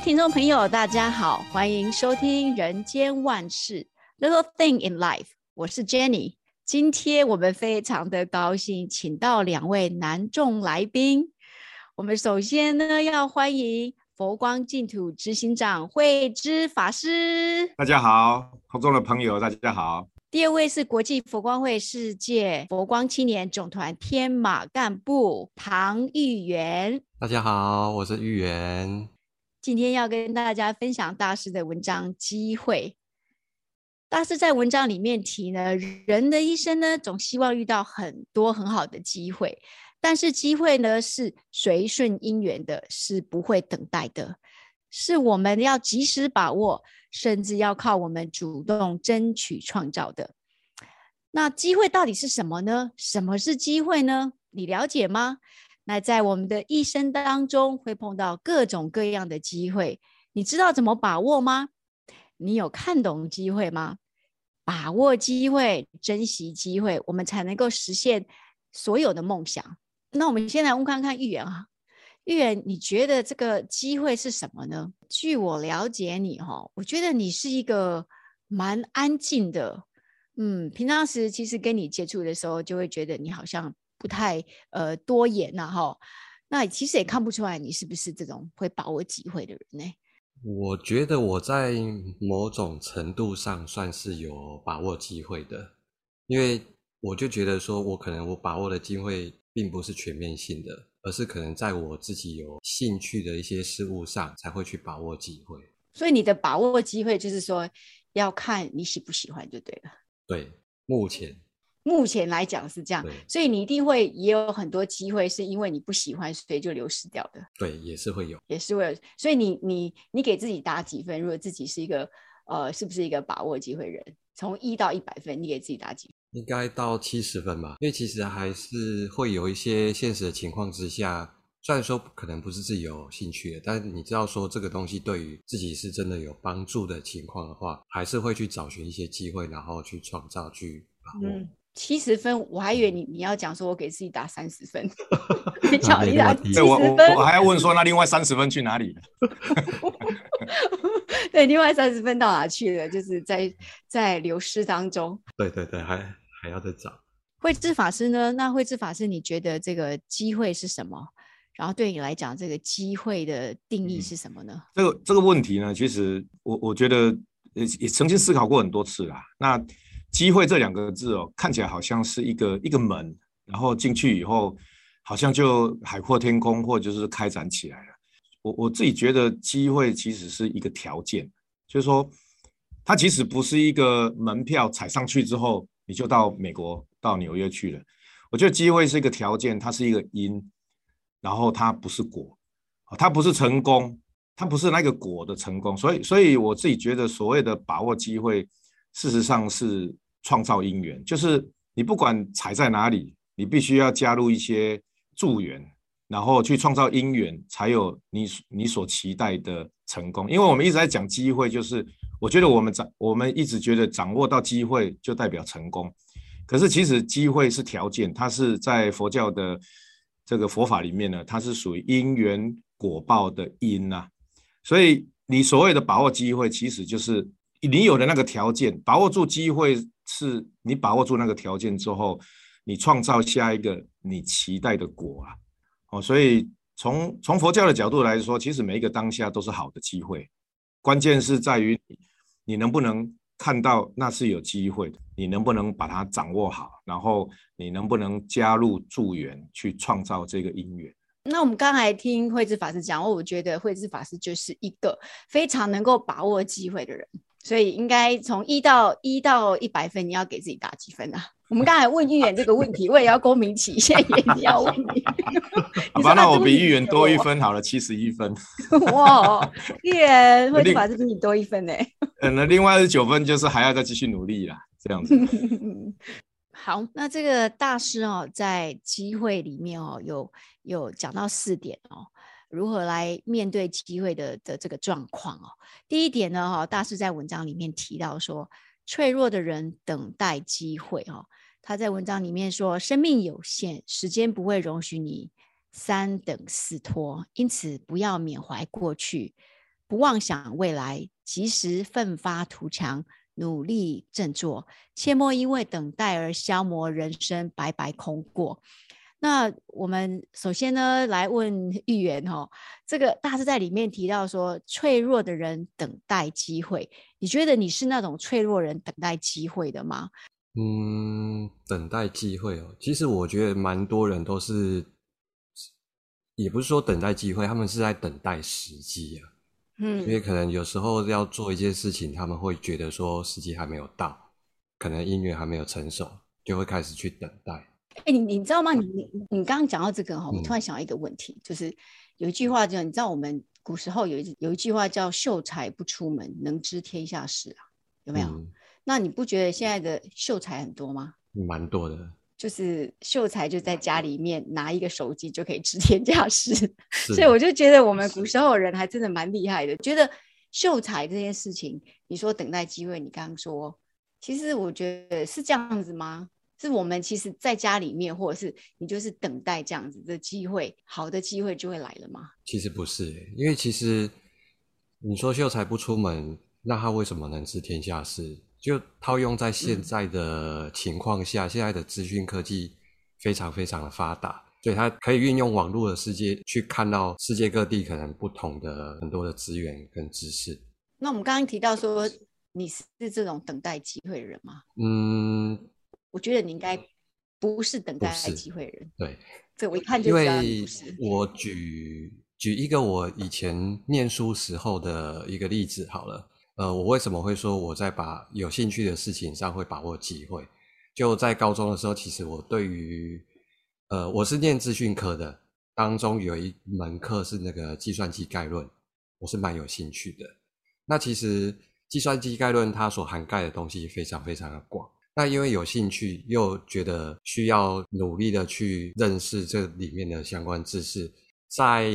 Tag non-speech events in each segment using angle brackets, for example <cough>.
位听众朋友，大家好，欢迎收听《人间万事 Little Thing in Life》，我是 Jenny。今天我们非常的高兴，请到两位男众来宾。我们首先呢，要欢迎佛光净土执行长慧知法师。大家好，空中的朋友，大家好。第二位是国际佛光会世界佛光青年总团天马干部唐玉元。大家好，我是昱源。今天要跟大家分享大师的文章《机会》。大师在文章里面提呢，人的一生呢，总希望遇到很多很好的机会，但是机会呢，是随顺因缘的，是不会等待的，是我们要及时把握。甚至要靠我们主动争取创造的。那机会到底是什么呢？什么是机会呢？你了解吗？那在我们的一生当中，会碰到各种各样的机会，你知道怎么把握吗？你有看懂机会吗？把握机会，珍惜机会，我们才能够实现所有的梦想。那我们先来问看看昱源啊。昱源，你觉得这个机会是什么呢？据我了解你哈，我觉得你是一个蛮安静的，嗯，平常时其实跟你接触的时候，就会觉得你好像不太呃多言呐哈。那其实也看不出来你是不是这种会把握机会的人呢？我觉得我在某种程度上算是有把握机会的，因为我就觉得说我可能我把握的机会并不是全面性的。而是可能在我自己有兴趣的一些事物上，才会去把握机会。所以你的把握机会，就是说要看你喜不喜欢就对了。对，目前目前来讲是这样。所以你一定会也有很多机会，是因为你不喜欢，所以就流失掉的。对，也是会有，也是会有。所以你你你给自己打几分？如果自己是一个呃，是不是一个把握机会人？从一到一百分，你给自己打几分？应该到七十分吧，因为其实还是会有一些现实的情况之下，虽然说可能不是自己有兴趣的，但是你知道说这个东西对于自己是真的有帮助的情况的话，还是会去找寻一些机会，然后去创造、去把握。嗯，七十分，我还以为你你要讲说我给自己打三十分，<laughs> 没巧你打七十分，我我我还要问说那另外三十分去哪里了？<laughs> 对，另外三十分到哪去了？就是在在流失当中。对对对，还。还要再找慧智法师呢？那慧智法师，你觉得这个机会是什么？然后对你来讲，这个机会的定义是什么呢？嗯、这个这个问题呢，其实我我觉得也也曾经思考过很多次啦。那机会这两个字哦，看起来好像是一个一个门，然后进去以后，好像就海阔天空，或者就是开展起来了。我我自己觉得，机会其实是一个条件，就是说，它其实不是一个门票，踩上去之后。你就到美国、到纽约去了。我觉得机会是一个条件，它是一个因，然后它不是果，它不是成功，它不是那个果的成功。所以，所以我自己觉得，所谓的把握机会，事实上是创造因缘。就是你不管踩在哪里，你必须要加入一些助缘，然后去创造因缘，才有你你所期待的成功。因为我们一直在讲机会，就是。我觉得我们掌，我们一直觉得掌握到机会就代表成功，可是其实机会是条件，它是在佛教的这个佛法里面呢，它是属于因缘果报的因呐。所以你所谓的把握机会，其实就是你有的那个条件，把握住机会是你把握住那个条件之后，你创造下一个你期待的果啊。哦，所以从从佛教的角度来说，其实每一个当下都是好的机会，关键是在于。你能不能看到那是有机会的？你能不能把它掌握好？然后你能不能加入助缘去创造这个因缘？那我们刚才听慧智法师讲，我觉得慧智法师就是一个非常能够把握机会的人，所以应该从一到一到一百分，你要给自己打几分啊？我们刚才问昱源这个问题，我也要公平起见，也要问你。<laughs> 好吧，那我比昱源多一分好了，七十一分。<laughs> 哇，昱源慧知法是比你多一分呢。嗯，那另外二十九分就是还要再继续努力啦，这样子。<laughs> 好，那这个大师哦，在机会里面哦，有有讲到四点哦，如何来面对机会的的这个状况哦。第一点呢，哈，大师在文章里面提到说，脆弱的人等待机会哦。他在文章里面说：“生命有限，时间不会容许你三等四拖，因此不要缅怀过去，不妄想未来，及时奋发图强，努力振作，切莫因为等待而消磨人生，白白空过。那我们首先呢，来问 <laughs> 议员哈，这个大师在里面提到说，脆弱的人等待机会，你觉得你是那种脆弱人等待机会的吗？嗯，等待机会哦，其实我觉得蛮多人都是，也不是说等待机会，他们是在等待时机啊。嗯，因为可能有时候要做一件事情，他们会觉得说时机还没有到，可能因缘还没有成熟，就会开始去等待。哎、欸，你你知道吗？你你你刚刚讲到这个哈，我突然想到一个问题，嗯、就是有一句话叫，你知道我们古时候有一有一句话叫“秀才不出门，能知天下事”啊，有没有？嗯、那你不觉得现在的秀才很多吗？蛮多的，就是秀才就在家里面拿一个手机就可以知天下事，<laughs> 所以我就觉得我们古时候的人还真的蛮厉害的。觉得秀才这件事情，你说等待机会，你刚刚说，其实我觉得是这样子吗？是我们其实在家里面，或者是你就是等待这样子的机会，好的机会就会来了吗？其实不是，因为其实你说秀才不出门，那他为什么能知天下事？就套用在现在的情况下，嗯、现在的资讯科技非常非常的发达，所以他可以运用网络的世界去看到世界各地可能不同的很多的资源跟知识。那我们刚刚提到说，你是这种等待机会的人吗？嗯。我觉得你应该不是等待机会的人，对，这我一看就知道你不是。因为我举举一个我以前念书时候的一个例子好了，呃，我为什么会说我在把有兴趣的事情上会把握机会？就在高中的时候，其实我对于呃，我是念资讯科的，当中有一门课是那个计算机概论，我是蛮有兴趣的。那其实计算机概论它所涵盖的东西非常非常的广。那因为有兴趣，又觉得需要努力的去认识这里面的相关知识，在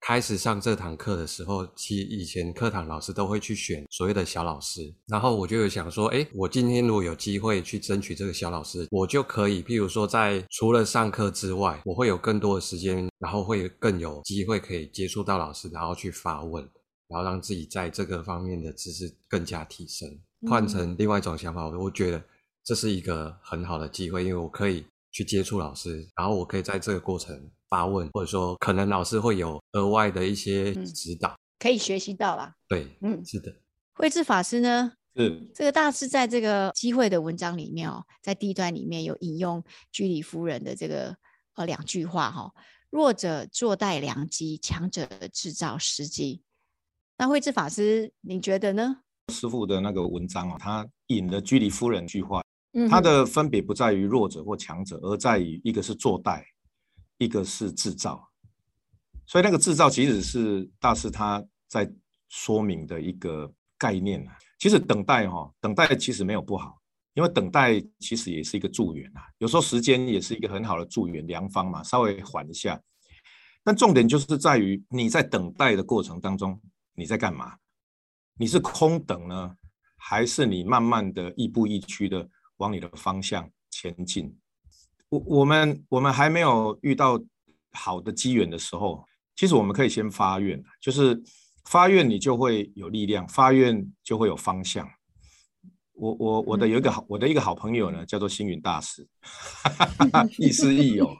开始上这堂课的时候，其实以前课堂老师都会去选所谓的小老师，然后我就有想说，诶，我今天如果有机会去争取这个小老师，我就可以，譬如说在除了上课之外，我会有更多的时间，然后会更有机会可以接触到老师，然后去发问，然后让自己在这个方面的知识更加提升。换成另外一种想法，我觉得。这是一个很好的机会，因为我可以去接触老师，然后我可以在这个过程发问，或者说可能老师会有额外的一些指导，嗯、可以学习到啦。对，嗯，是的。慧智法师呢？嗯这个大师在这个机会的文章里面哦，在第一段里面有引用居里夫人的这个呃两句话哈、哦：弱者坐待良机，强者制造时机。那慧智法师，你觉得呢？师傅的那个文章哦，他引了居里夫人句话。它的分别不在于弱者或强者，而在于一个是坐待，一个是制造。所以那个制造其实是大师他在说明的一个概念啊。其实等待哈，等待其实没有不好，因为等待其实也是一个助缘啊。有时候时间也是一个很好的助缘良方嘛，稍微缓一下。但重点就是在于你在等待的过程当中，你在干嘛？你是空等呢，还是你慢慢的亦步亦趋的？往你的方向前进。我我们我们还没有遇到好的机缘的时候，其实我们可以先发愿，就是发愿你就会有力量，发愿就会有方向。我我我的有一个好我的一个好朋友呢，叫做星云大师，亦师亦友。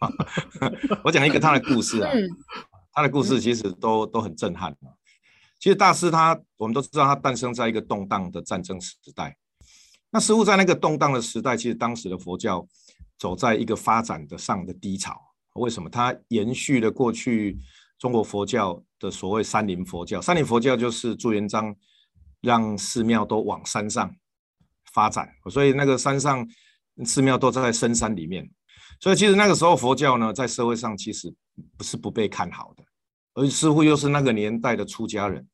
<laughs> 我讲一个他的故事啊，他的故事其实都都很震撼。其实大师他我们都知道，他诞生在一个动荡的战争时代。那似乎在那个动荡的时代，其实当时的佛教走在一个发展的上的低潮。为什么？它延续了过去中国佛教的所谓山林佛教。山林佛教就是朱元璋让寺庙都往山上发展，所以那个山上寺庙都在深山里面。所以其实那个时候佛教呢，在社会上其实不是不被看好的，而似乎又是那个年代的出家人，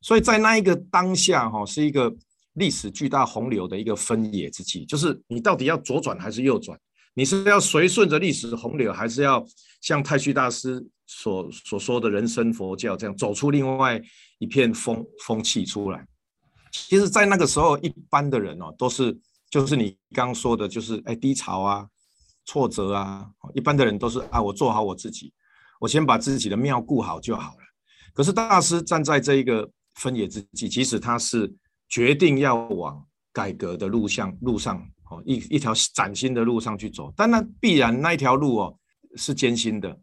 所以在那一个当下，哈，是一个。历史巨大洪流的一个分野之际，就是你到底要左转还是右转？你是要随顺着历史洪流，还是要像太虚大师所所说的人生佛教这样走出另外一片风风气出来？其实，在那个时候，一般的人哦，都是就是你刚刚说的，就是哎低潮啊、挫折啊，一般的人都是啊，我做好我自己，我先把自己的庙顾好就好了。可是大师站在这一个分野之际，即使他是决定要往改革的路向路上哦，一一条崭新的路上去走，但那必然那一条路哦是艰辛的。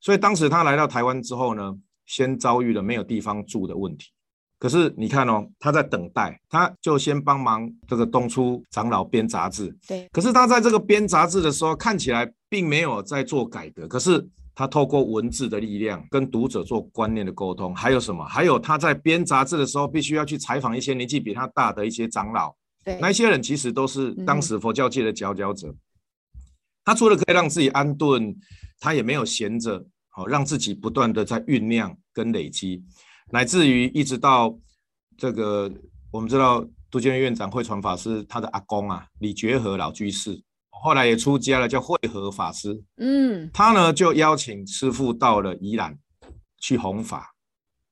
所以当时他来到台湾之后呢，先遭遇了没有地方住的问题。可是你看哦，他在等待，他就先帮忙这个东初长老编杂志。对。可是他在这个编杂志的时候，看起来并没有在做改革。可是他透过文字的力量，跟读者做观念的沟通。还有什么？还有他在编杂志的时候，必须要去采访一些年纪比他大的一些长老。对。那一些人其实都是当时佛教界的佼佼者。嗯。他除了可以让自己安顿，他也没有闲着。好，让自己不断的在酝酿跟累积，乃至于一直到这个，我们知道都监院院长慧传法师他的阿公啊，李觉和老居士，后来也出家了，叫慧和法师。嗯，他呢就邀请师父到了宜兰去弘法。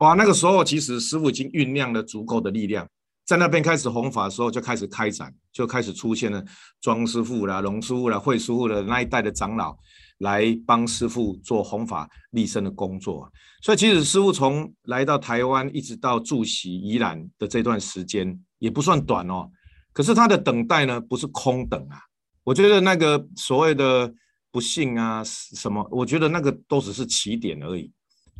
哇，那个时候其实师父已经酝酿了足够的力量，在那边开始弘法的时候就开始开展，就开始出现了庄师傅啦、龙师傅啦、慧师傅的那一代的长老。来帮师傅做弘法立身的工作，所以其实师傅从来到台湾一直到驻锡宜兰的这段时间也不算短哦。可是他的等待呢，不是空等啊。我觉得那个所谓的不幸啊什么，我觉得那个都只是起点而已。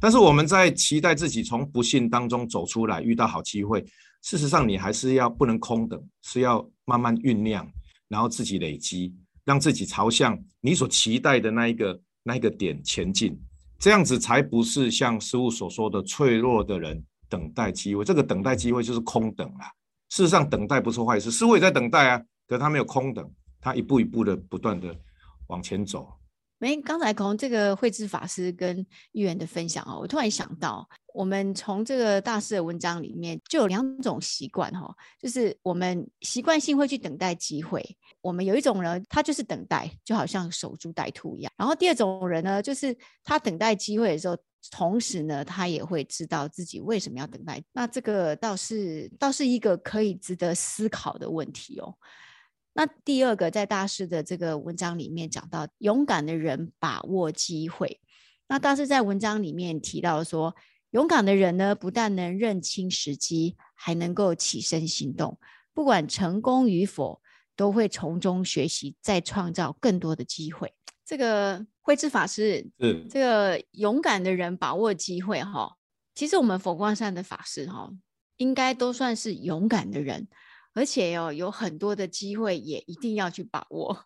但是我们在期待自己从不幸当中走出来，遇到好机会，事实上你还是要不能空等，是要慢慢酝酿，然后自己累积。让自己朝向你所期待的那一个那一个点前进，这样子才不是像师傅所说的脆弱的人等待机会。这个等待机会就是空等啦。事实上，等待不是坏事，师傅也在等待啊，可是他没有空等，他一步一步的不断的往前走。没，刚才从这个慧智法师跟议员的分享哦，我突然想到，我们从这个大师的文章里面就有两种习惯哈，就是我们习惯性会去等待机会。我们有一种人，他就是等待，就好像守株待兔一样。然后第二种人呢，就是他等待机会的时候，同时呢，他也会知道自己为什么要等待。那这个倒是倒是一个可以值得思考的问题哦。那第二个，在大师的这个文章里面讲到，勇敢的人把握机会。那大师在文章里面提到说，勇敢的人呢，不但能认清时机，还能够起身行动，不管成功与否，都会从中学习，再创造更多的机会。这个慧智法师，嗯，这个勇敢的人把握机会，哈，其实我们佛光山的法师，哈，应该都算是勇敢的人。而且哦，有很多的机会也一定要去把握。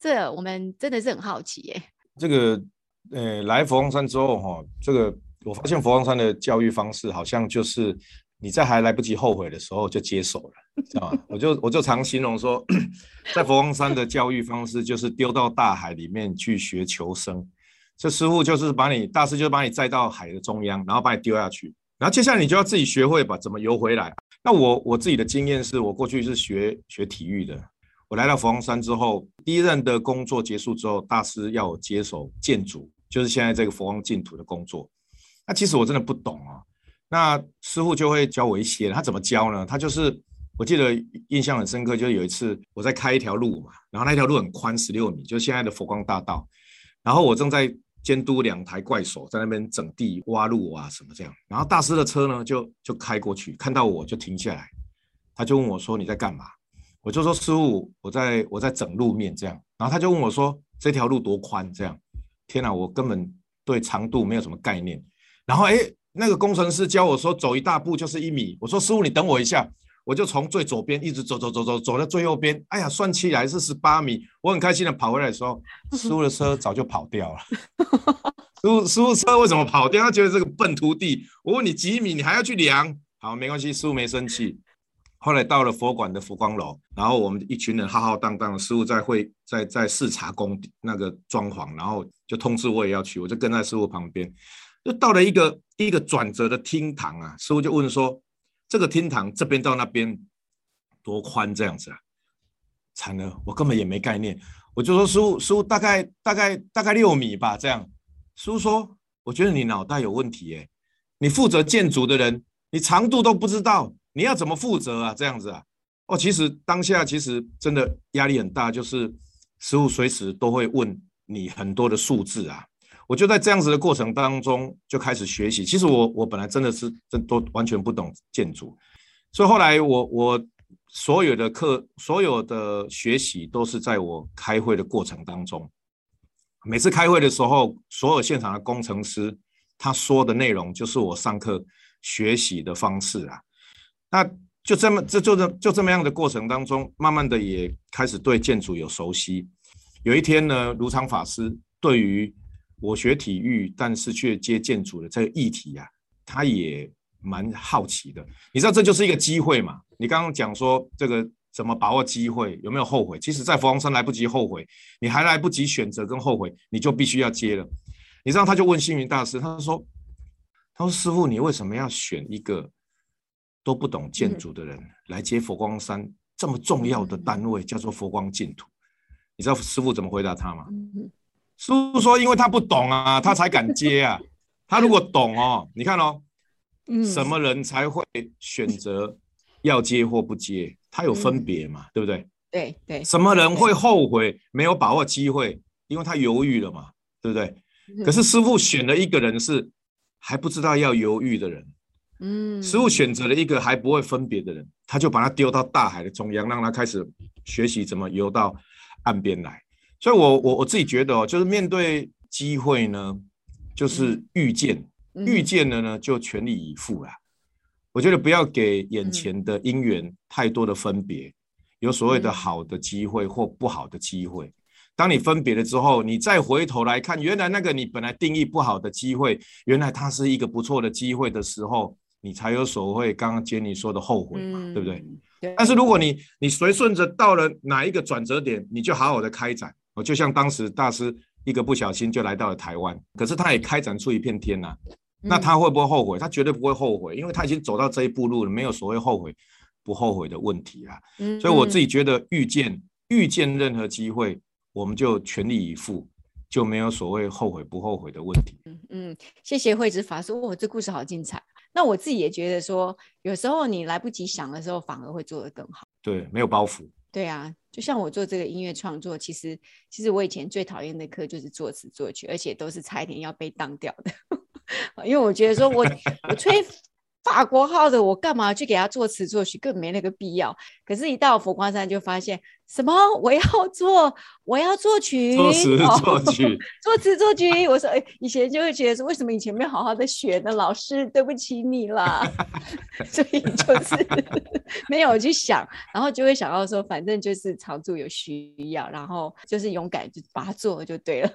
这我们真的是很好奇耶。这个呃，来佛光山之后哈，这个我发现佛光山的教育方式好像就是你在还来不及后悔的时候就接手了，知道吗？我就我就常形容说，在佛光山的教育方式就是丢到大海里面去学求生。这师傅就是把你大师就是把你载到海的中央，然后把你丢下去，然后接下来你就要自己学会把怎么游回来。那我我自己的经验是我过去是学学体育的，我来到佛光山之后，第一任的工作结束之后，大师要我接手建筑，就是现在这个佛光净土的工作。那其实我真的不懂啊，那师傅就会教我一些，他怎么教呢？他就是我记得印象很深刻，就有一次我在开一条路嘛，然后那条路很宽，十六米，就是现在的佛光大道，然后我正在。监督两台怪手在那边整地挖路啊什么这样，然后大师的车呢就就开过去，看到我就停下来，他就问我说，你在干嘛？我就说师傅，我在我在整路面这样，然后他就问我说，这条路多宽这样？天哪，我根本对长度没有什么概念。然后诶，那个工程师教我说，走一大步就是一米。我说师傅，你等我一下。我就从最左边一直走走走走走到最右边，哎呀，算起来是十八米。我很开心的跑回来的时候，<laughs> 师傅的车早就跑掉了。师傅师傅车为什么跑掉？他觉得这个笨徒弟。我问你几米，你还要去量？好，没关系，师傅没生气。后来到了佛馆的佛光楼，然后我们一群人浩浩荡荡的，师傅在会在在视察工那个装潢，然后就通知我也要去，我就跟在师傅旁边，就到了一个一个转折的厅堂啊，师傅就问说。这个厅堂这边到那边多宽这样子啊？惨了，我根本也没概念。我就说师父，师父大概大概大概六米吧，这样。师父说，我觉得你脑袋有问题耶。你负责建筑的人，你长度都不知道，你要怎么负责啊？这样子啊？哦，其实当下其实真的压力很大，就是师傅随时都会问你很多的数字啊。我就在这样子的过程当中就开始学习。其实我我本来真的是真都完全不懂建筑，所以后来我我所有的课所有的学习都是在我开会的过程当中。每次开会的时候，所有现场的工程师他说的内容就是我上课学习的方式啊。那就这么这就这就这么样的过程当中，慢慢的也开始对建筑有熟悉。有一天呢，如常法师对于我学体育，但是却接建筑的这个议题啊，他也蛮好奇的。你知道这就是一个机会嘛？你刚刚讲说这个怎么把握机会，有没有后悔？其实，在佛光山来不及后悔，你还来不及选择跟后悔，你就必须要接了。你知道，他就问星云大师，他说：“他说师傅，你为什么要选一个？”都不懂建筑的人来接佛光山这么重要的单位，叫做佛光净土。你知道师傅怎么回答他吗？师父说：“因为他不懂啊，<laughs> 他才敢接啊。他如果懂哦，你看哦，什么人才会选择要接或不接？他有分别嘛，对不对？对对。什么人会后悔没有把握机会？因为他犹豫了嘛，对不对？可是师傅选了一个人是还不知道要犹豫的人。”嗯，师傅选择了一个还不会分别的人，他就把他丢到大海的中央，让他开始学习怎么游到岸边来。所以我，我我我自己觉得哦，就是面对机会呢，就是遇见，嗯、遇见了呢，就全力以赴啦。我觉得不要给眼前的因缘太多的分别，有所谓的好的机会或不好的机会。当你分别了之后，你再回头来看，原来那个你本来定义不好的机会，原来它是一个不错的机会的时候。你才有所谓刚刚 Jenny 说的后悔嘛，嗯、对不对？对。但是如果你你随顺着到了哪一个转折点，你就好好的开展。哦，就像当时大师一个不小心就来到了台湾，可是他也开展出一片天呐、啊。那他会不会后悔？他绝对不会后悔，因为他已经走到这一步路了，没有所谓后悔不后悔的问题啊。所以我自己觉得遇见遇见任何机会，我们就全力以赴。就没有所谓后悔不后悔的问题。嗯嗯，谢谢慧知法师，哇，这故事好精彩。那我自己也觉得说，有时候你来不及想的时候，反而会做得更好。对，没有包袱。对啊，就像我做这个音乐创作，其实其实我以前最讨厌的课就是作词作曲，而且都是差一点要被当掉的，<laughs> 因为我觉得说我我吹。法国号的，我干嘛去给他作词作曲？根本没那个必要。可是，一到佛光山就发现什么？我要做，我要作曲，作词作曲，哦、<laughs> 作词作曲。我说，哎，以前就会觉得说，为什么以前没有好好的学呢？老师，对不起你啦。<laughs> 所以就是 <laughs> 没有去想，然后就会想到说，反正就是常住有需要，然后就是勇敢就把它做了就对了，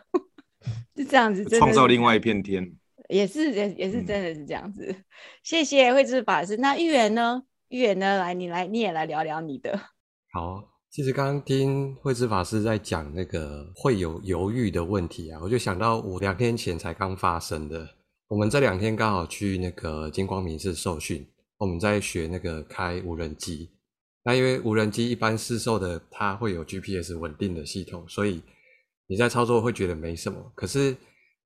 就这样子，创造另外一片天。也是也也是真的是这样子，嗯、谢谢慧智法师。那玉圆呢？玉圆呢？来，你来，你也来聊聊你的。<laughs> 好，其实刚刚听慧智法师在讲那个会有犹豫的问题啊，我就想到我两天前才刚发生的。我们这两天刚好去那个金光明寺受训，我们在学那个开无人机。那因为无人机一般市售的它会有 GPS 稳定的系统，所以你在操作会觉得没什么。可是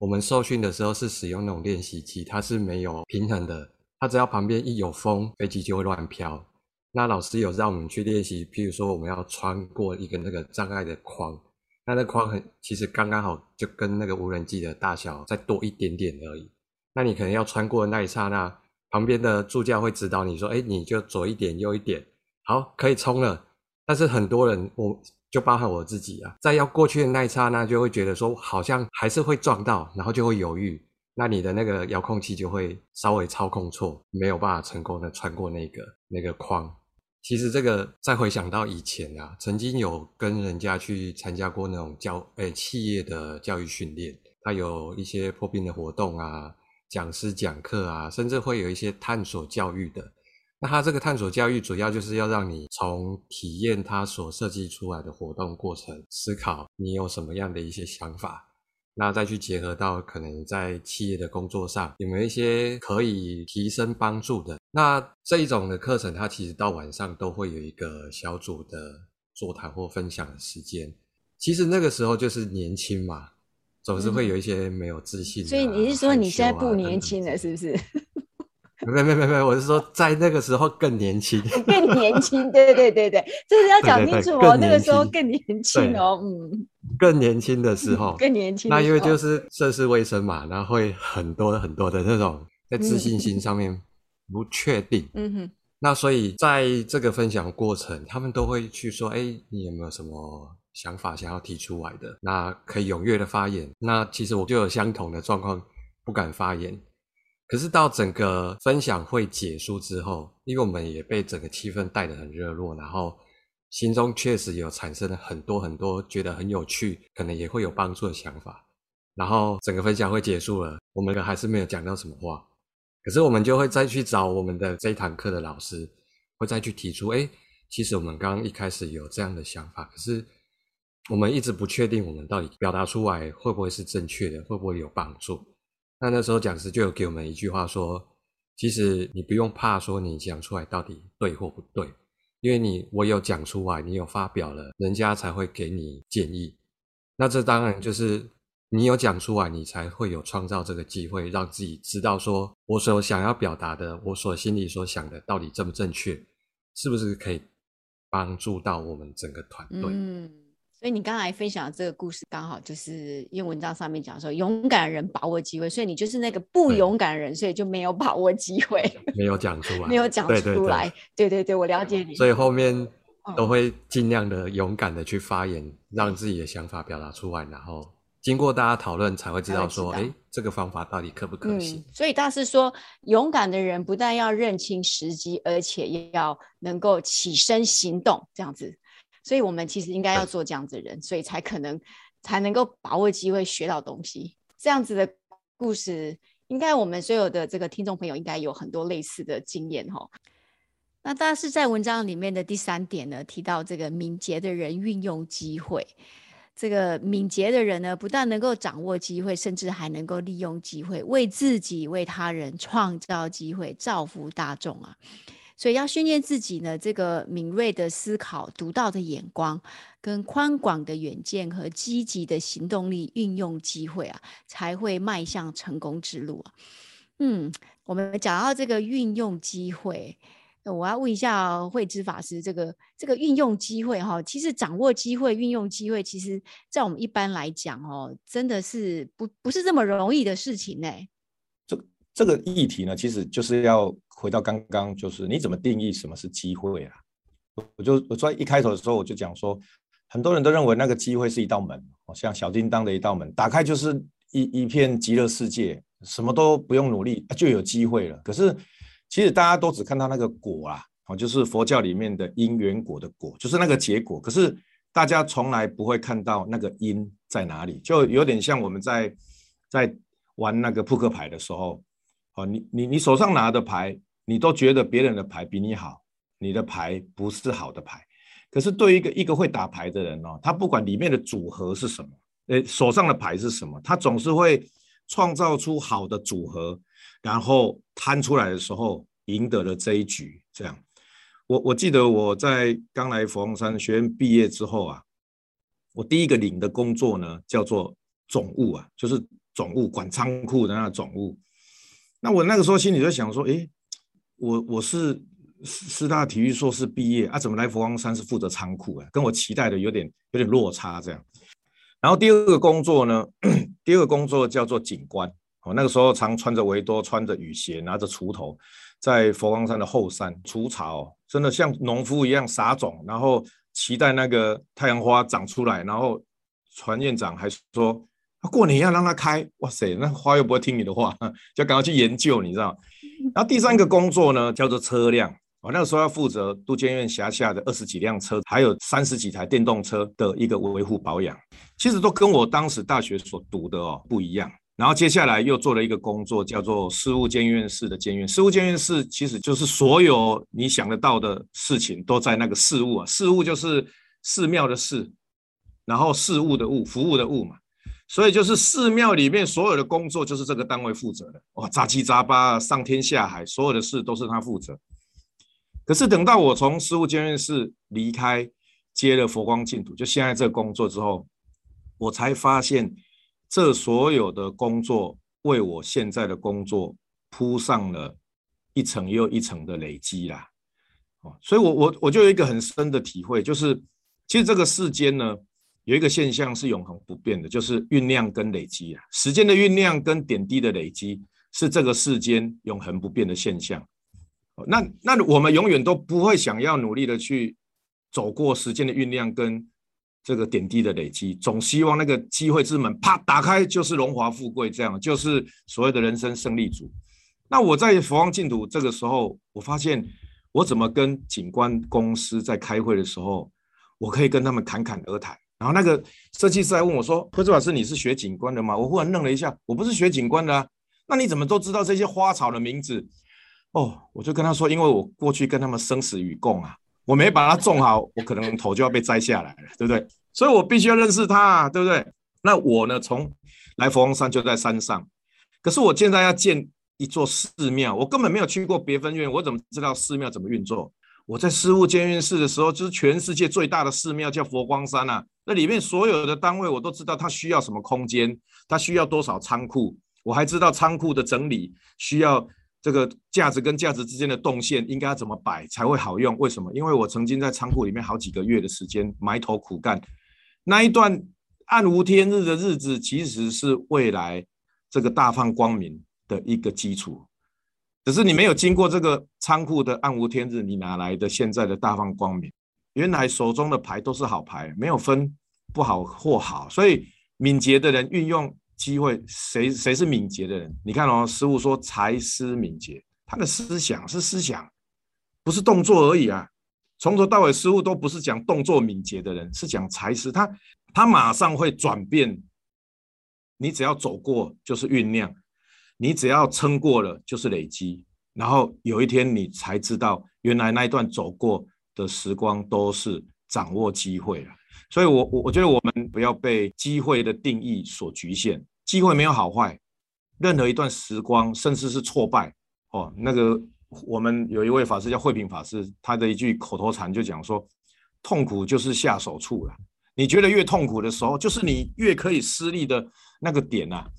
我们受训的时候是使用那种练习机，它是没有平衡的，它只要旁边一有风，飞机就会乱飘。那老师有让我们去练习，譬如说我们要穿过一个那个障碍的框，那那框很其实刚刚好就跟那个无人机的大小再多一点点而已。那你可能要穿过的那一刹那，旁边的助教会指导你说：“哎，你就左一点，右一点，好，可以冲了。”但是很多人我。就包含我自己啊，在要过去的那一刹那，就会觉得说好像还是会撞到，然后就会犹豫，那你的那个遥控器就会稍微操控错，没有办法成功的穿过那个那个框。其实这个再回想到以前啊，曾经有跟人家去参加过那种教诶、企业的教育训练，他有一些破冰的活动啊，讲师讲课啊，甚至会有一些探索教育的。那他这个探索教育主要就是要让你从体验他所设计出来的活动过程，思考你有什么样的一些想法，那再去结合到可能在企业的工作上有没有一些可以提升帮助的。那这一种的课程，它其实到晚上都会有一个小组的座谈或分享的时间。其实那个时候就是年轻嘛，总是会有一些没有自信、啊嗯。所以你是说你现在不年轻了，是不是？没没没没，我是说在那个时候更年轻，更年轻，对对对对，就是要讲清楚哦。那个时候更年轻哦，嗯，更年轻的时候，<laughs> 更年轻。那因为就是涉世未深嘛，然后会很多很多的那种在自信心上面不确定。嗯哼。那所以在这个分享过程，他们都会去说：“哎，你有没有什么想法想要提出来的？那可以踊跃的发言。”那其实我就有相同的状况，不敢发言。可是到整个分享会结束之后，因为我们也被整个气氛带得很热络，然后心中确实有产生了很多很多觉得很有趣，可能也会有帮助的想法。然后整个分享会结束了，我们还是没有讲到什么话。可是我们就会再去找我们的这一堂课的老师，会再去提出，哎，其实我们刚刚一开始有这样的想法，可是我们一直不确定我们到底表达出来会不会是正确的，会不会有帮助。那那时候讲师就有给我们一句话说，其实你不用怕说你讲出来到底对或不对，因为你我有讲出来，你有发表了，人家才会给你建议。那这当然就是。你有讲出来，你才会有创造这个机会，让自己知道说，我所想要表达的，我所心里所想的，到底正不正确，是不是可以帮助到我们整个团队？嗯，所以你刚才分享的这个故事，刚好就是因为文章上面讲说，勇敢的人把握机会，所以你就是那个不勇敢的人，所以就没有把握机会，<laughs> 没有讲出来，没有讲出来，对对对，对对对，我了解你，所以后面都会尽量的勇敢的去发言，让自己的想法表达出来，然后。经过大家讨论，才会知道说，哎，这个方法到底可不可行？嗯，所以大师说，勇敢的人不但要认清时机，而且也要能够起身行动，这样子。所以我们其实应该要做这样子的人，所以才可能才能够把握机会学到东西。这样子的故事，应该我们所有的这个听众朋友应该有很多类似的经验哈。那大师在文章里面的第三点呢，提到这个敏捷的人运用机会。这个敏捷的人呢，不但能够掌握机会，甚至还能够利用机会，为自己、为他人创造机会，造福大众啊！所以要训练自己呢，这个敏锐的思考、独到的眼光、跟宽广的远见和积极的行动力，运用机会啊，才会迈向成功之路啊！嗯，我们讲到这个运用机会。我要问一下慧知法师，这个这个运用机会哈，其实掌握机会、运用机会，其实在我们一般来讲哦，真的是不不是这么容易的事情呢。这个议题呢，其实就是要回到刚刚，就是你怎么定义什么是机会啊？我就我在一开头的时候我就讲说，很多人都认为那个机会是一道门，像小叮当的一道门，打开就是一一片极乐世界，什么都不用努力就有机会了。可是。其实大家都只看到那个果啊，哦，就是佛教里面的因缘果的果，就是那个结果。可是大家从来不会看到那个因在哪里，就有点像我们在在玩那个扑克牌的时候，哦，你你你手上拿的牌，你都觉得别人的牌比你好，你的牌不是好的牌。可是对于一个一个会打牌的人哦，他不管里面的组合是什么，诶，手上的牌是什么，他总是会创造出好的组合。然后摊出来的时候，赢得了这一局。这样，我我记得我在刚来佛光山学院毕业之后啊，我第一个领的工作呢，叫做总务啊，就是总务管仓库的那个总务。那我那个时候心里就想说，诶，我我是师大体育硕士毕业啊，怎么来佛光山是负责仓库啊？跟我期待的有点有点落差这样。然后第二个工作呢，第二个工作叫做警官。我那个时候常穿着围兜，穿着雨鞋，拿着锄头，在佛光山的后山除草，真的像农夫一样撒种，然后期待那个太阳花长出来。然后传院长还说，过年要让它开，哇塞，那花又不会听你的话，就赶快去研究，你知道。<laughs> 然后第三个工作呢，叫做车辆。我那个时候要负责都监院辖下的二十几辆车，还有三十几台电动车的一个维护保养，其实都跟我当时大学所读的哦不一样。然后接下来又做了一个工作，叫做事务监院室的监院。事务监院室其实就是所有你想得到的事情都在那个事务啊。事务就是寺庙的寺，然后事务的务，服务的务嘛。所以就是寺庙里面所有的工作就是这个单位负责的。哇，杂七杂八，上天下海，所有的事都是他负责。可是等到我从事务监院室离开，接了佛光净土，就现在这个工作之后，我才发现。这所有的工作为我现在的工作铺上了一层又一层的累积啦，哦，所以我我我就有一个很深的体会，就是其实这个世间呢，有一个现象是永恒不变的，就是酝酿跟累积啊，时间的酝酿跟点滴的累积是这个世间永恒不变的现象。那那我们永远都不会想要努力的去走过时间的酝酿跟这个点滴的累积，总希望那个机会之门啪打开就是荣华富贵，这样就是所谓的人生胜利组。那我在佛光净土这个时候，我发现我怎么跟景观公司在开会的时候，我可以跟他们侃侃而谈。然后那个设计师还问我说：“慧珠老师，你是学景观的吗？”我忽然愣了一下，我不是学景观的啊，那你怎么都知道这些花草的名字？哦，我就跟他说，因为我过去跟他们生死与共啊，我没把它种好，我可能头就要被摘下来了，对不对？所以我必须要认识它啊，对不对？那我呢，从来佛光山就在山上，可是我现在要建一座寺庙，我根本没有去过别分院，我怎么知道寺庙怎么运作？我在事务监院室的时候，就是全世界最大的寺庙，叫佛光山啊。那里面所有的单位，我都知道它需要什么空间，它需要多少仓库，我还知道仓库的整理需要这个架子跟架子之间的动线应该要怎么摆才会好用。为什么？因为我曾经在仓库里面好几个月的时间埋头苦干，那一段暗无天日的日子，其实是未来这个大放光明的一个基础。只是你没有经过这个仓库的暗无天日，你哪来的现在的大放光明？原来手中的牌都是好牌，没有分不好或好。所以敏捷的人运用机会，谁谁是敏捷的人？你看哦，师傅说才思敏捷，他的思想是思想，不是动作而已啊。从头到尾，师傅都不是讲动作敏捷的人，是讲才思。他他马上会转变，你只要走过就是酝酿。你只要撑过了，就是累积，然后有一天你才知道，原来那一段走过的时光都是掌握机会了。所以我，我我觉得我们不要被机会的定义所局限。机会没有好坏，任何一段时光，甚至是挫败，哦，那个我们有一位法师叫慧平法师，他的一句口头禅就讲说：痛苦就是下手处了。你觉得越痛苦的时候，就是你越可以施力的那个点呐、啊。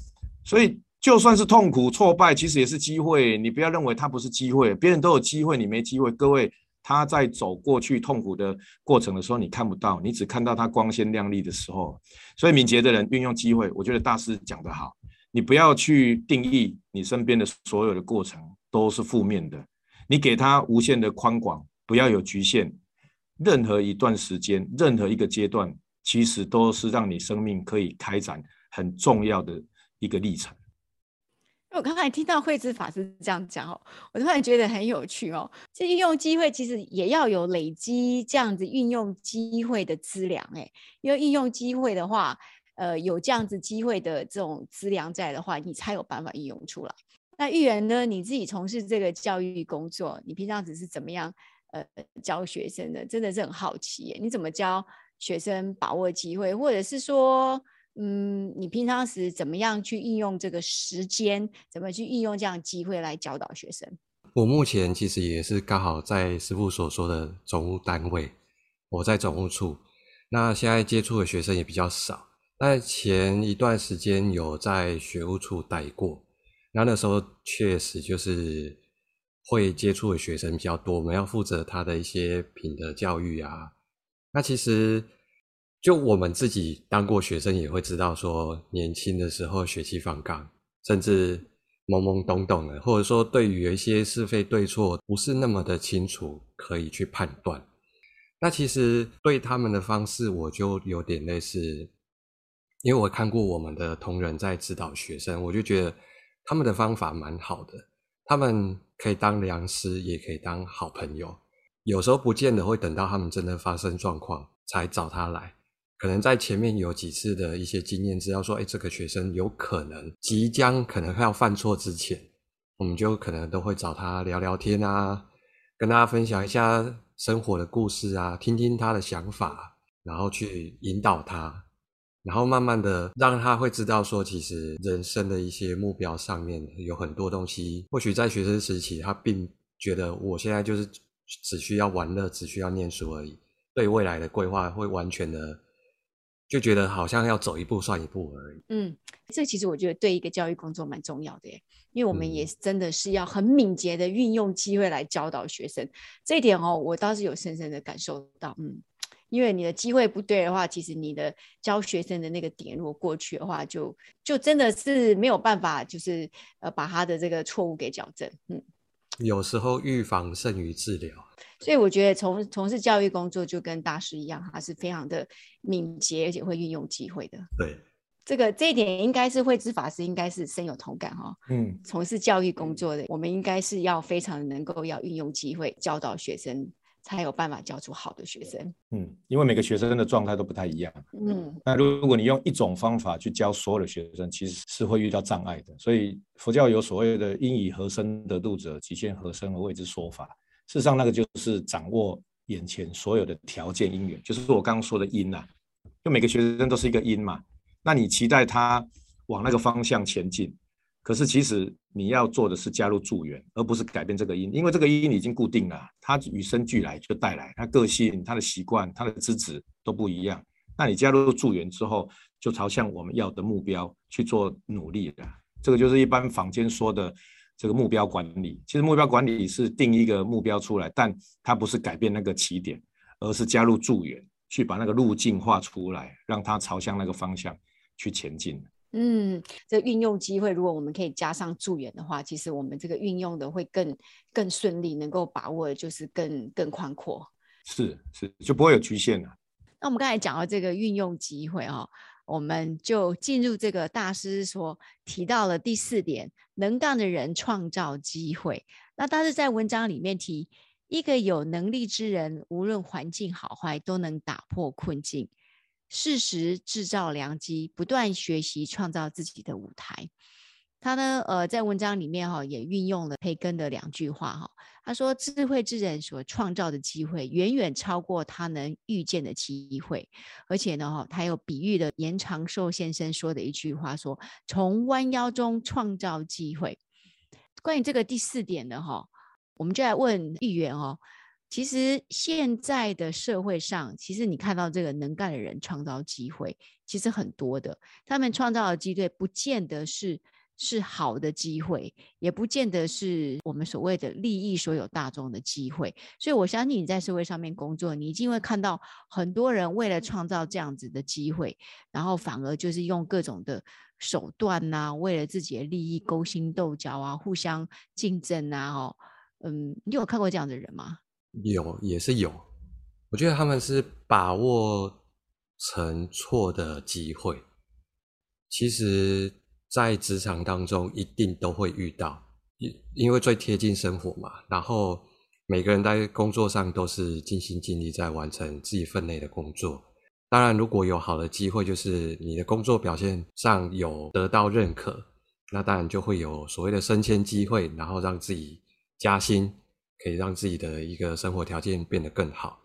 所以。就算是痛苦挫败，其实也是机会。你不要认为它不是机会，别人都有机会，你没机会。各位，他在走过去痛苦的过程的时候，你看不到，你只看到他光鲜亮丽的时候。所以敏捷的人运用机会，我觉得大师讲得好，你不要去定义你身边的所有的过程都是负面的，你给他无限的宽广，不要有局限。任何一段时间，任何一个阶段，其实都是让你生命可以开展很重要的一个历程。我刚才听到慧知法师这样讲哦，我突然觉得很有趣哦。这运用机会其实也要有累积这样子运用机会的资粮哎，因为运用机会的话，呃，有这样子机会的这种资粮在的话，你才有办法运用出来。那郁圆呢，你自己从事这个教育工作，你平常只是怎么样呃教学生的？真的是很好奇耶，你怎么教学生把握机会，或者是说？嗯，你平常时怎么样去运用这个时间？怎么去运用这样机会来教导学生？我目前其实也是刚好在师傅所说的总务单位，我在总务处。那现在接触的学生也比较少，但前一段时间有在学务处待过，然后那时候确实就是会接触的学生比较多，我们要负责他的一些品德教育啊。那其实。就我们自己当过学生，也会知道说，年轻的时候血气方刚，甚至懵懵懂懂的，或者说对于一些是非对错不是那么的清楚，可以去判断。那其实对他们的方式，我就有点类似，因为我看过我们的同仁在指导学生，我就觉得他们的方法蛮好的。他们可以当良师，也可以当好朋友。有时候不见得会等到他们真的发生状况才找他来。可能在前面有几次的一些经验，知道说，哎，这个学生有可能即将可能要犯错之前，我们就可能都会找他聊聊天啊，跟大家分享一下生活的故事啊，听听他的想法，然后去引导他，然后慢慢的让他会知道说，其实人生的一些目标上面有很多东西，或许在学生时期他并觉得我现在就是只需要玩乐，只需要念书而已，对未来的规划会完全的。就觉得好像要走一步算一步而已。嗯，这其实我觉得对一个教育工作蛮重要的耶，因为我们也真的是要很敏捷的运用机会来教导学生。嗯、这一点哦，我倒是有深深的感受到。嗯，因为你的机会不对的话，其实你的教学生的那个点如果过去的话就，就就真的是没有办法，就是呃把他的这个错误给矫正。嗯，有时候预防胜于治疗。所以我觉得从从事教育工作就跟大师一样，他是非常的敏捷，而且会运用机会的。对。这个这一点应该是慧知法师应该是深有同感哈、哦。嗯，从事教育工作的，我们应该是要非常能够要运用机会教导学生，才有办法教出好的学生。嗯，因为每个学生的状态都不太一样。嗯，那如果你用一种方法去教所有的学生，其实是会遇到障碍的。所以佛教有所谓的“因以何身得度者，即现何身而为之说法”。事实上，那个就是掌握眼前所有的条件因缘，就是我刚刚说的因呐、啊。就每个学生都是一个因嘛。那你期待他往那个方向前进，可是其实你要做的是加入助缘，而不是改变这个因，因为这个因已经固定了，它与生俱来就带来，它个性、它的习惯、它的资质都不一样。那你加入助缘之后，就朝向我们要的目标去做努力了。这个就是一般坊间说的这个目标管理。其实目标管理是定一个目标出来，但它不是改变那个起点，而是加入助缘，去把那个路径画出来，让它朝向那个方向。去前进。嗯，这运用机会，如果我们可以加上助缘的话，其实我们这个运用的会更更顺利，能够把握的就是更更宽阔。是是，就不会有局限了。那我们刚才讲到这个运用机会哈、哦，我们就进入这个大师所提到的第四点：能干的人创造机会。那大师在文章里面提，一个有能力之人，无论环境好坏，都能打破困境。适时制造良机，不断学习，创造自己的舞台。他呢，呃，在文章里面哈、哦，也运用了培根的两句话哈、哦。他说：“智慧之人所创造的机会，远远超过他能预见的机会。”而且呢，哈，他有比喻的严长寿先生说的一句话说：“从弯腰中创造机会。”关于这个第四点呢，哈，我们就来问议员哦。其实现在的社会上，其实你看到这个能干的人创造机会，其实很多的。他们创造的机会，不见得是是好的机会，也不见得是我们所谓的利益所有大众的机会。所以我相信你在社会上面工作，你一定会看到很多人为了创造这样子的机会，然后反而就是用各种的手段呐、啊，为了自己的利益勾心斗角啊，互相竞争啊。哦，嗯，你有看过这样的人吗？有也是有，我觉得他们是把握成错的机会。其实，在职场当中一定都会遇到，因因为最贴近生活嘛。然后每个人在工作上都是尽心尽力在完成自己分内的工作。当然，如果有好的机会，就是你的工作表现上有得到认可，那当然就会有所谓的升迁机会，然后让自己加薪。可以让自己的一个生活条件变得更好。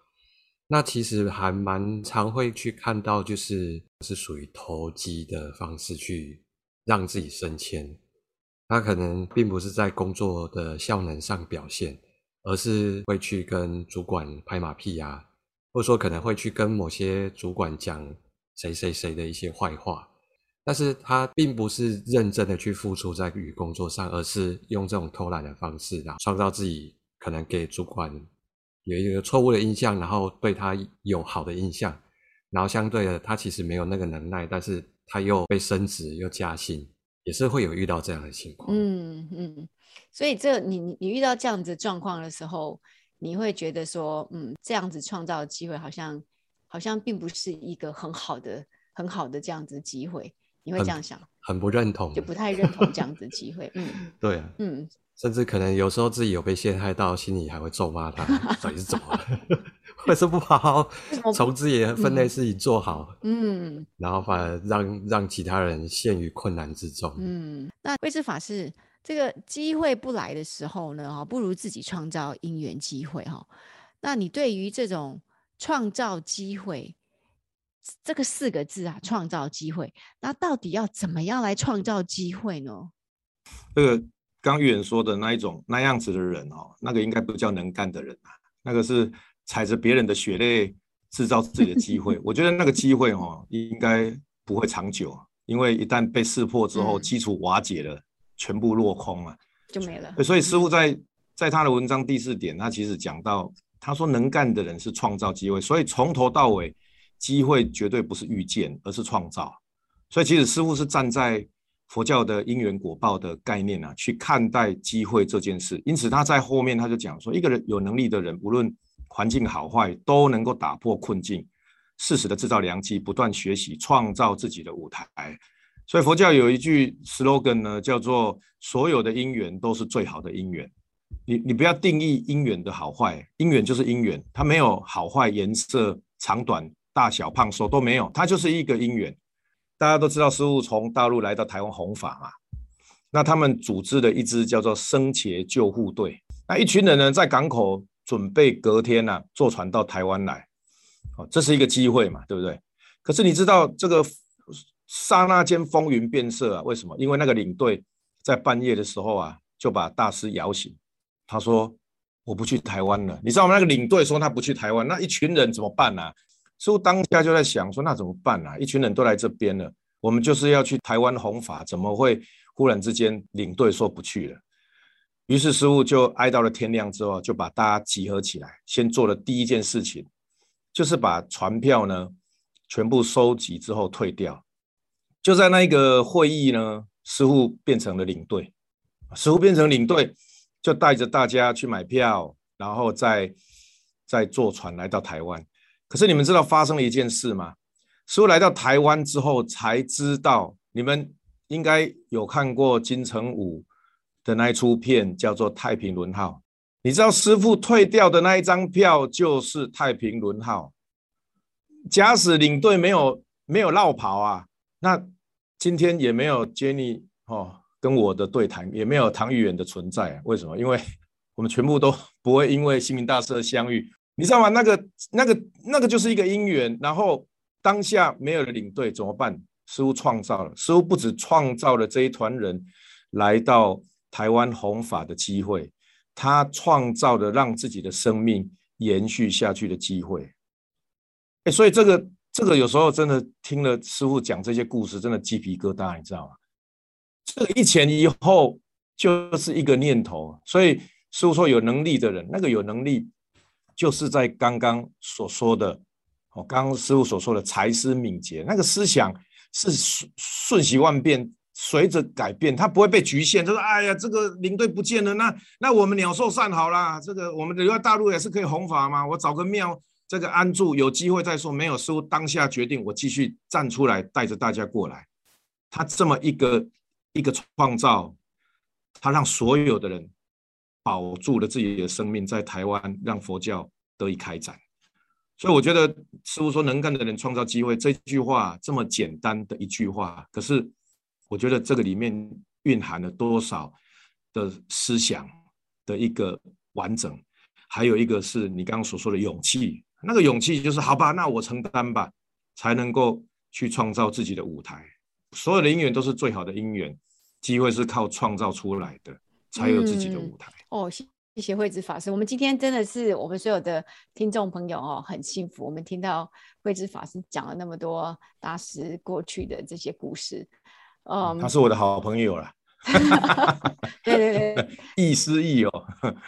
那其实还蛮常会去看到，就是是属于投机的方式去让自己升迁。他可能并不是在工作的效能上表现，而是会去跟主管拍马屁啊，或者说可能会去跟某些主管讲谁谁谁的一些坏话。但是他并不是认真的去付出在与工作上，而是用这种偷懒的方式，然后创造自己。可能给主管有一个错误的印象，然后对他有好的印象，然后相对的，他其实没有那个能耐，但是他又被升职又加薪，也是会有遇到这样的情况。嗯嗯，所以这你你遇到这样子状况的时候，你会觉得说，嗯，这样子创造的机会好像好像并不是一个很好的很好的这样子机会，你会这样想？很，很不认同，就不太认同这样子机会。嗯，<laughs> 对啊，嗯。甚至可能有时候自己有被陷害到，心里还会咒骂他，到底是怎么了？<laughs> 为什么不好好从自己的分内事情做好？嗯，然后反而让让其他人陷于困难之中。嗯，那慧知法师，这个机会不来的时候呢，哈，不如自己创造因缘机会哈。那你对于这种创造机会这个四个字啊，创造机会，那到底要怎么样来创造机会呢？这个。刚议员说的那一种那样子的人哦，那个应该不叫能干的人啊，那个是踩着别人的血泪制造自己的机会。我觉得那个机会哦，应该不会长久，因为一旦被识破之后，基础瓦解了，全部落空了，就没了。所以师傅在在他的文章第四点，他其实讲到他说能干的人是创造机会，所以从头到尾，机会绝对不是遇见，而是创造。所以其实师傅是站在佛教的因缘果报的概念啊，去看待机会这件事。因此他在后面他就讲说，一个人有能力的人，无论环境好坏，都能够打破困境，适时的制造良机，不断学习，创造自己的舞台。所以佛教有一句 slogan 呢，叫做“所有的因缘都是最好的因缘”。你你不要定义因缘的好坏，因缘就是因缘，它没有好坏、颜色、长短、大小、胖瘦都没有，它就是一个因缘。大家都知道师父从大陆来到台湾弘法嘛，那他们组织了一支叫做僧伽救护队，那一群人呢在港口准备隔天呢、啊、坐船到台湾来，哦，这是一个机会嘛，对不对？可是你知道这个？刹那间风云变色啊！为什么？因为那个领队在半夜的时候啊，就把大师摇醒。他说：“我不去台湾了。”你知道吗？那个领队说他不去台湾，那一群人怎么办呢、啊？师傅当下就在想说：“那怎么办呢、啊？一群人都来这边了，我们就是要去台湾弘法，怎么会忽然之间领队说不去了？”于是师傅就挨到了天亮之后，就把大家集合起来，先做了第一件事情，就是把船票呢全部收集之后退掉。就在那一个会议呢，师傅变成了领队，师傅变成领队，就带着大家去买票，然后再再坐船来到台湾。可是你们知道发生了一件事吗？师父来到台湾之后才知道，你们应该有看过金城武的那一出片，叫做《太平轮号》。你知道师父退掉的那一张票就是太平轮号。假使领队没有没有落跑啊！那今天也没有 Jenny 哦，跟我的对谈，也没有唐玉远的存在啊。为什么？因为我们全部都不会因为星云大师的相遇，你知道吗？那个、那个、那个就是一个因缘。然后当下没有了领队怎么办？师傅创造了，师傅不止创造了这一团人来到台湾弘法的机会，他创造了让自己的生命延续下去的机会。哎，所以这个。这个有时候真的听了师傅讲这些故事，真的鸡皮疙瘩，你知道吗？这个一前一后就是一个念头，所以师傅说有能力的人，那个有能力就是在刚刚所说的，哦，刚刚师傅所说的才思敏捷，那个思想是瞬瞬息万变，随着改变，它不会被局限。就是哎呀，这个领队不见了，那那我们鸟兽散好了，这个我们留在大陆也是可以弘法嘛，我找个庙。这个安住有机会再说，没有师父当下决定，我继续站出来带着大家过来。他这么一个一个创造，他让所有的人保住了自己的生命，在台湾让佛教得以开展。所以我觉得师傅说能干的人创造机会这句话这么简单的一句话，可是我觉得这个里面蕴含了多少的思想的一个完整，还有一个是你刚刚所说的勇气。那个勇气就是好吧，那我承担吧，才能够去创造自己的舞台。所有的因缘都是最好的因缘，机会是靠创造出来的，才有自己的舞台。嗯、哦，谢谢慧知法师，我们今天真的是我们所有的听众朋友哦，很幸福。我们听到慧知法师讲了那么多大师过去的这些故事，嗯，他是我的好朋友了。<laughs> 对对对，<laughs> 亦师亦友，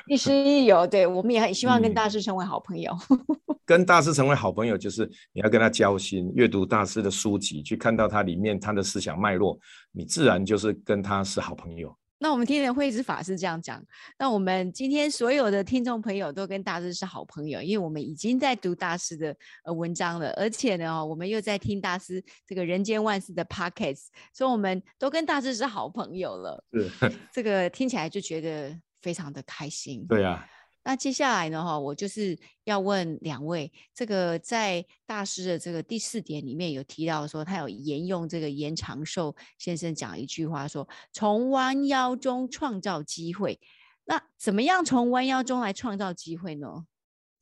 亦师亦友。对，我们也很希望跟大师成为好朋友。嗯、<laughs> 跟大师成为好朋友，就是你要跟他交心，阅读大师的书籍，去看到他里面他的思想脉络，你自然就是跟他是好朋友。那我们听的慧知法师这样讲，那我们今天所有的听众朋友都跟大师是好朋友，因为我们已经在读大师的呃文章了，而且呢，我们又在听大师这个人间万事的 podcast，所以我们都跟大师是好朋友了。是，<laughs> 这个听起来就觉得非常的开心。对呀、啊。那接下来呢？哈，我就是要问两位，这个在大师的这个第四点里面有提到说，他有沿用这个严长寿先生讲一句话说，从弯腰中创造机会。那怎么样从弯腰中来创造机会呢？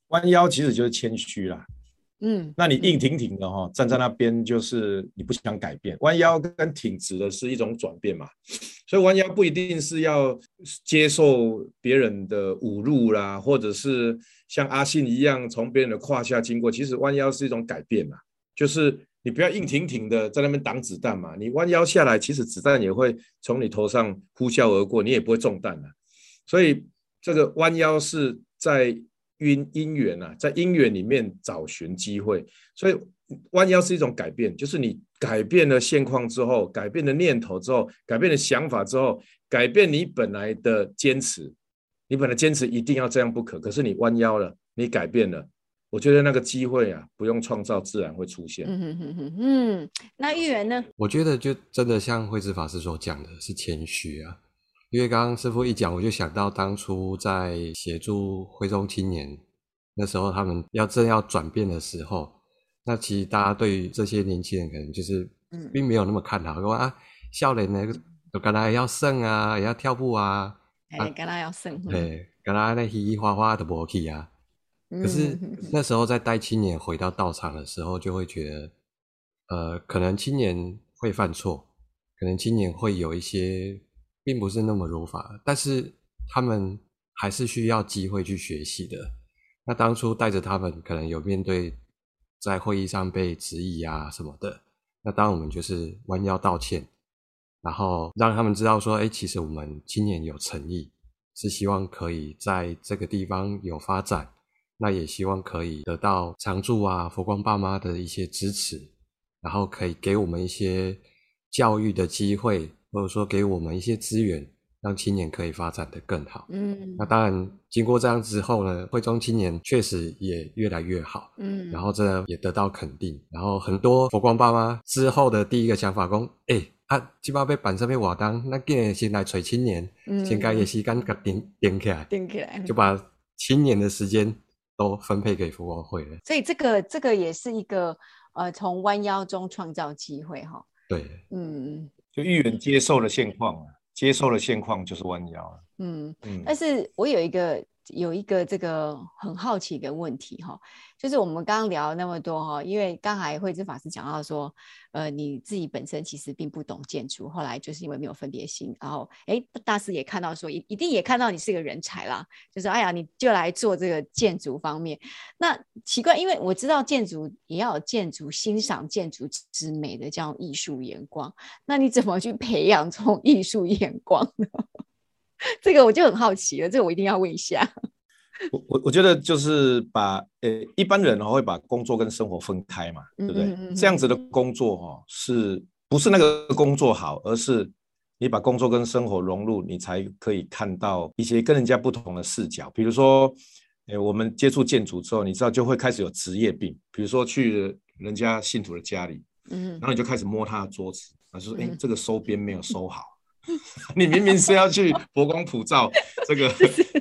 弯腰其实就是谦虚啦。嗯，那你硬挺挺的哈、哦，站在那边就是你不想改变。弯腰跟挺直的是一种转变嘛，所以弯腰不一定是要接受别人的侮辱啦，或者是像阿信一样从别人的胯下经过。其实弯腰是一种改变嘛，就是你不要硬挺挺的在那边挡子弹嘛，你弯腰下来，其实子弹也会从你头上呼啸而过，你也不会中弹了。所以这个弯腰是在因因缘啊，在因缘里面找寻机会，所以弯腰是一种改变，就是你改变了现况之后，改变了念头之后，改变了想法之后，改变你本来的坚持，你本来坚持一定要这样不可，可是你弯腰了，你改变了，我觉得那个机会啊，不用创造，自然会出现。嗯嗯嗯嗯，那玉圆呢？我觉得就真的像慧智法师所讲的，是谦虚啊。因为刚刚师傅一讲，我就想到当初在协助徽中青年那时候，他们要正要转变的时候，那其实大家对于这些年轻人可能就是并没有那么看好，说、嗯、啊，少年呢，都跟他要胜啊，也要跳步啊，哎，跟他要胜，对，跟他那嘻嘻哈哈的不去啊。可是那时候在带青年回到道场的时候，就会觉得，呃，可能青年会犯错，可能青年会有一些。并不是那么如法，但是他们还是需要机会去学习的。那当初带着他们，可能有面对在会议上被质疑啊什么的。那当我们就是弯腰道歉，然后让他们知道说，哎，其实我们青年有诚意，是希望可以在这个地方有发展，那也希望可以得到常住啊佛光爸妈的一些支持，然后可以给我们一些教育的机会。或者说给我们一些资源，让青年可以发展的更好。嗯，那当然，经过这样之后呢，会中青年确实也越来越好。嗯，然后这也得到肯定。然后很多佛光爸妈之后的第一个想法工，哎、欸，啊，基本上被板上面瓦当，那今年先来锤青年，嗯，先该也是赶紧顶顶起来，顶起来，就把青年的时间都分配给佛光会了。所以这个这个也是一个呃，从弯腰中创造机会哈。对，嗯。就议员接受了现况，接受了现况就是弯腰。嗯嗯，但是我有一个有一个这个很好奇的问题哈。就是我们刚刚聊那么多哈，因为刚才慧知法师讲到说，呃，你自己本身其实并不懂建筑，后来就是因为没有分别心，然后哎，大师也看到说，一一定也看到你是个人才啦，就是哎呀，你就来做这个建筑方面。那奇怪，因为我知道建筑也要有建筑欣赏建筑之美的这样艺术眼光，那你怎么去培养这种艺术眼光呢？<laughs> 这个我就很好奇了，这个我一定要问一下。<laughs> 我我我觉得就是把呃一般人会把工作跟生活分开嘛，对不对？嗯嗯、这样子的工作哦，是不是那个工作好，而是你把工作跟生活融入，你才可以看到一些跟人家不同的视角。比如说，诶我们接触建筑之后，你知道就会开始有职业病。比如说去人家信徒的家里，嗯，然后你就开始摸他的桌子，他说：“哎，这个收边没有收好。” <laughs> 你明明是要去佛光普照 <laughs> 这个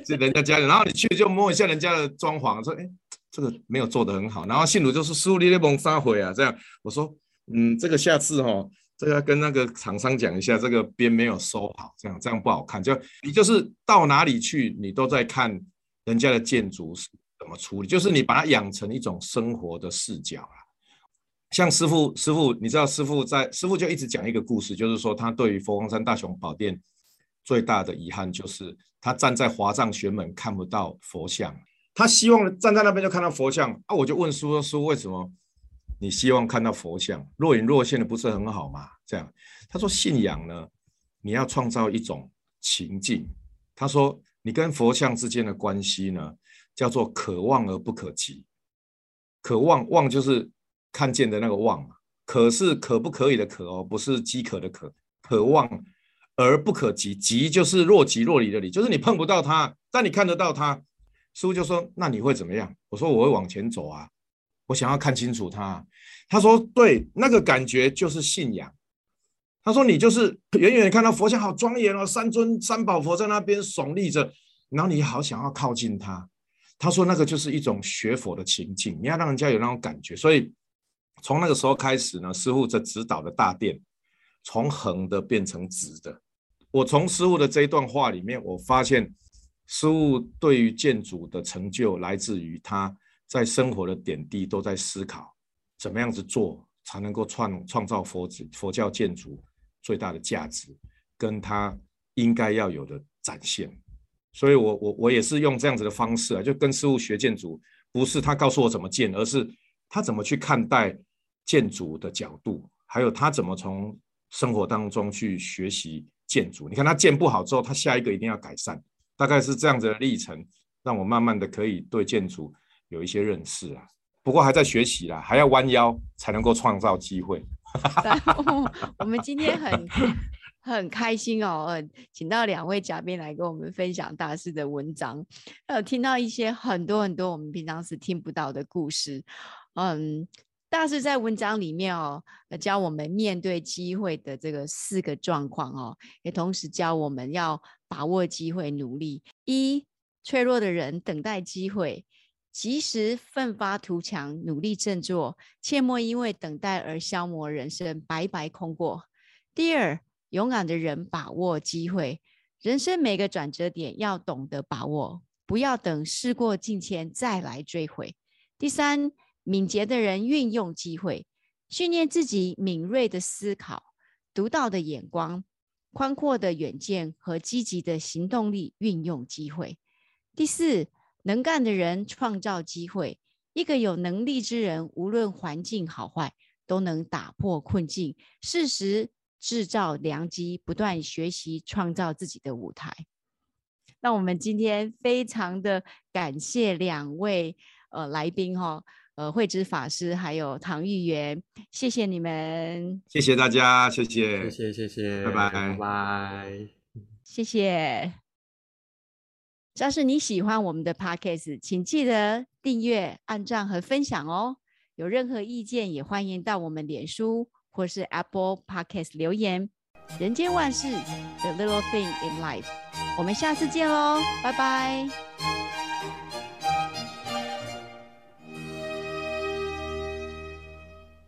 是 <laughs> 人家家里，然后你去就摸一下人家的装潢，说：“哎，这个没有做得很好。”然后信徒就说：“师父你在蒙撒回啊？”这样我说：“嗯，这个下次哈、哦，这个要跟那个厂商讲一下，这个边没有收好，这样这样不好看。就你就是到哪里去，你都在看人家的建筑是怎么处理，就是你把它养成一种生活的视角啊。”像师父，师父，你知道师父在师父就一直讲一个故事，就是说他对于佛光山大雄宝殿最大的遗憾就是他站在华藏玄门看不到佛像，他希望站在那边就看到佛像啊！我就问师父说，为什么你希望看到佛像？若隐若现的不是很好吗？这样他说信仰呢，你要创造一种情境。他说你跟佛像之间的关系呢，叫做可望而不可及。可望望就是。看见的那个望，可是可不可以的可哦，不是饥渴的渴，可望而不可及，及就是若即若离的离，就是你碰不到它，但你看得到它。师父就说：“那你会怎么样？”我说：“我会往前走啊，我想要看清楚它。”他说：“对，那个感觉就是信仰。”他说：“你就是远远看到佛像好庄严哦，三尊三宝佛在那边耸立着，然后你好想要靠近它。”他说：“那个就是一种学佛的情境，你要让人家有那种感觉，所以。”从那个时候开始呢，师父在指导的大殿从横的变成直的。我从师父的这一段话里面，我发现师父对于建筑的成就来自于他在生活的点滴都在思考，怎么样子做才能够创创造佛子佛教建筑最大的价值，跟他应该要有的展现。所以我我我也是用这样子的方式啊，就跟师父学建筑，不是他告诉我怎么建，而是他怎么去看待。建筑的角度，还有他怎么从生活当中去学习建筑。你看他建不好之后，他下一个一定要改善，大概是这样子的历程。让我慢慢的可以对建筑有一些认识啊。不过还在学习啦，<laughs> 还要弯腰才能够创造机会。<laughs> 我们今天很 <laughs> 很开心哦，请到两位嘉宾来跟我们分享大师的文章，有听到一些很多很多我们平常是听不到的故事。嗯，大师在文章里面哦，教我们面对机会的这个四个状况哦，也同时教我们要把握机会，努力。一，脆弱的人等待机会。及时奋发图强，努力振作，切莫因为等待而消磨人生，白白空过。第二，勇敢的人把握机会，人生每个转折点要懂得把握，不要等事过境迁再来追悔。第三，敏捷的人运用机会，训练自己敏锐的思考、独到的眼光、宽阔的远见和积极的行动力，运用机会。第四。能干的人创造机会，一个有能力之人，无论环境好坏，都能打破困境，适时制造良机，不断学习，创造自己的舞台。那我们今天非常的感谢两位呃来宾哈、呃慧芝法师还有唐玉元，谢谢你们，谢谢大家，谢谢，谢谢，谢谢，拜拜，拜拜，谢谢。要是你喜欢我们的 Podcast，请记得订阅、按赞和分享哦。有任何意见，也欢迎到我们脸书或是 Apple Podcast 留言。人间万事，The Little Thing in Life。我们下次见喽，拜拜。